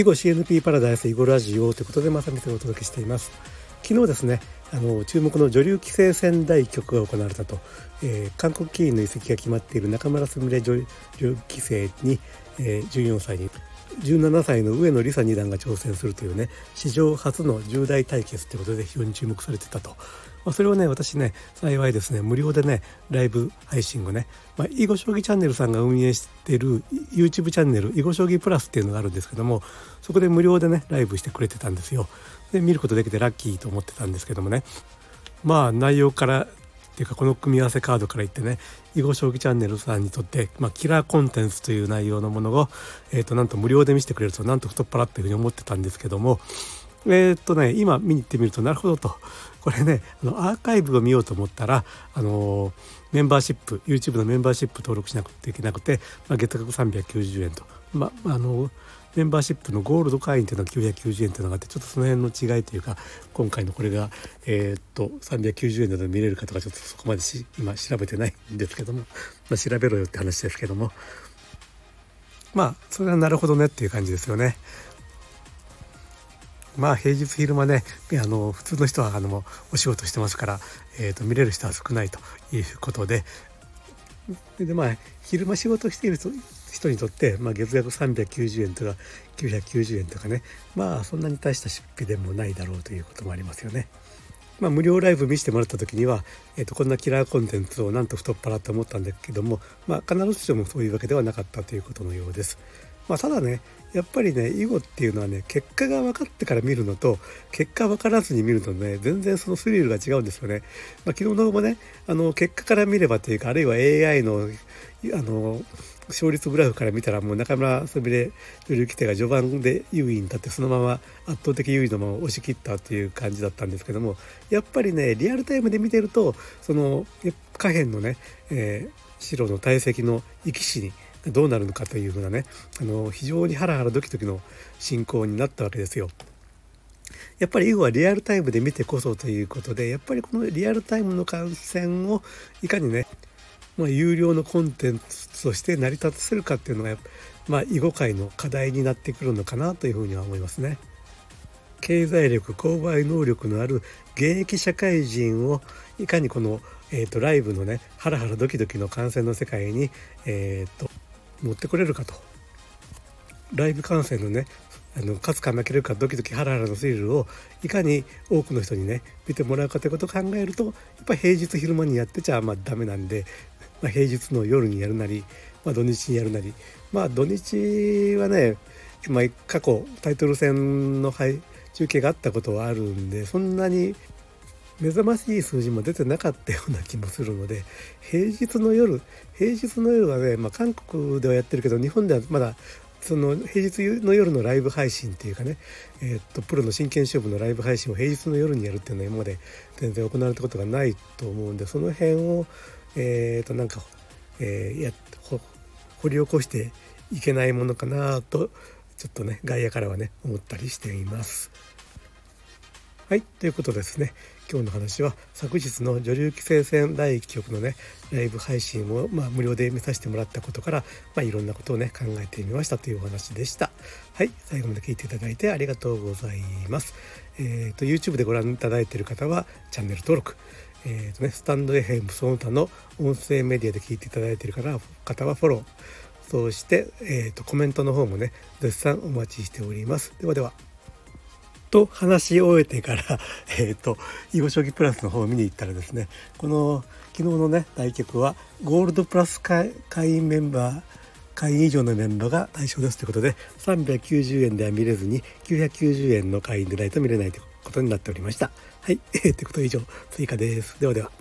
囲碁 CNP パラダイス囲碁ラジオということでまさみさんお届けしています。昨日ですねあの注目の女流棋聖戦第局が行われたと、えー、韓国棋院の移籍が決まっている中村すみれ女流棋聖に、えー、14歳に17歳の上野梨沙二段が挑戦するというね史上初の重大対決ということで非常に注目されてたと。まあ、それをね私ね幸いですね無料でねライブ配信をね、まあ、囲碁将棋チャンネルさんが運営してる YouTube チャンネル囲碁将棋プラスっていうのがあるんですけどもそこで無料でねライブしてくれてたんですよ。で見ることできてラッキーと思ってたんですけどもねまあ内容からっていうかこの組み合わせカードから言ってね囲碁将棋チャンネルさんにとって、まあ、キラーコンテンツという内容のものを、えー、となんと無料で見せてくれるとなんと太っ腹っていうふうに思ってたんですけどもえー、っとね今見に行ってみるとなるほどとこれねあのアーカイブを見ようと思ったらあのメンバーシップ YouTube のメンバーシップ登録しなくていけなくて、まあ、月額390円と、まあ、あのメンバーシップのゴールド会員というのが990円というのがあってちょっとその辺の違いというか今回のこれが、えー、っと390円などで見れるかとかちょっとそこまでし今調べてないんですけども、まあ、調べろよって話ですけどもまあそれはなるほどねっていう感じですよね。まあ平日昼間ねあの普通の人はあのお仕事してますから、えーと、見れる人は少ないということででまあ昼間仕事している人にとって、まあ、月額390円とか990円とかねまあそんなに大した出費でもないだろうということもありますよね。まあ、無料ライブ見せてもらった時には、えー、とこんなキラーコンテンツをなんと太っ腹と思ったんだけども、まあ、必ずしもそういうわけではなかったということのようです。まあ、ただねやっぱりね囲碁っていうのはね結果が分かってから見るのと結果分からずに見るとね全然そのスリルが違うんですよね。まあ、昨日のもねあの結果から見ればというかあるいは AI のあの勝率グラフから見たらもう中村すみれ女流棋聖が序盤で優位に立ってそのまま圧倒的優位のまま押し切ったっていう感じだったんですけどもやっぱりねリアルタイムで見てるとその下辺のね、えー、白の大石の生き死にどうなるのかというふうなねあの非常にハラハラドキドキの進行になったわけですよ。やっぱり囲碁はリアルタイムで見てこそということでやっぱりこのリアルタイムの観戦をいかにね、まあ、有料のコンテンツとして成り立たせるかっていうのが、まあ、囲碁界の課題になってくるのかなというふうには思いますね。経済力購買能力のある現役社会人をいかにこの、えーと、ライブのねハラハラドキドキの観戦の世界に、えーと持ってこれるかと。ライブ観戦のねあの勝つか負けるかドキドキハラハラのスリルをいかに多くの人にね見てもらうかということを考えるとやっぱ平日昼間にやってちゃまあダメなんで、まあ、平日の夜にやるなり、まあ、土日にやるなりまあ土日はね、まあ、過去タイトル戦の中継があったことはあるんでそんなに目覚ましい数字も出てなかったような気もするので平日の夜平日の夜はね、まあ、韓国ではやってるけど日本ではまだその平日の夜のライブ配信っていうかね、えー、っとプロの真剣勝負のライブ配信を平日の夜にやるっていうのは今まで全然行われたことがないと思うんでその辺をえー、っとなんか、えー、や掘り起こしていけないものかなとちょっとね外野からはね思ったりしています。はいということですね今日の話は昨日の女流棋聖戦第1局のねライブ配信を、まあ、無料で見させてもらったことから、まあ、いろんなことをね考えてみましたというお話でした。はい最後まで聞いていただいてありがとうございます。えーと、YouTube でご覧いただいている方はチャンネル登録。えーとね、スタンド FM その他の音声メディアで聞いていただいている方はフォロー。そして、えーとコメントの方もね絶賛お待ちしております。ではでは。と話し終えてから、えっ、ー、と、囲碁将棋プラスの方を見に行ったらですね、この昨日のね、対局はゴールドプラス会員メンバー、会員以上のメンバーが対象ですということで、390円では見れずに990円の会員でないと見れないということになっておりました。はい、えー、ということ以上、追加です。ではでは。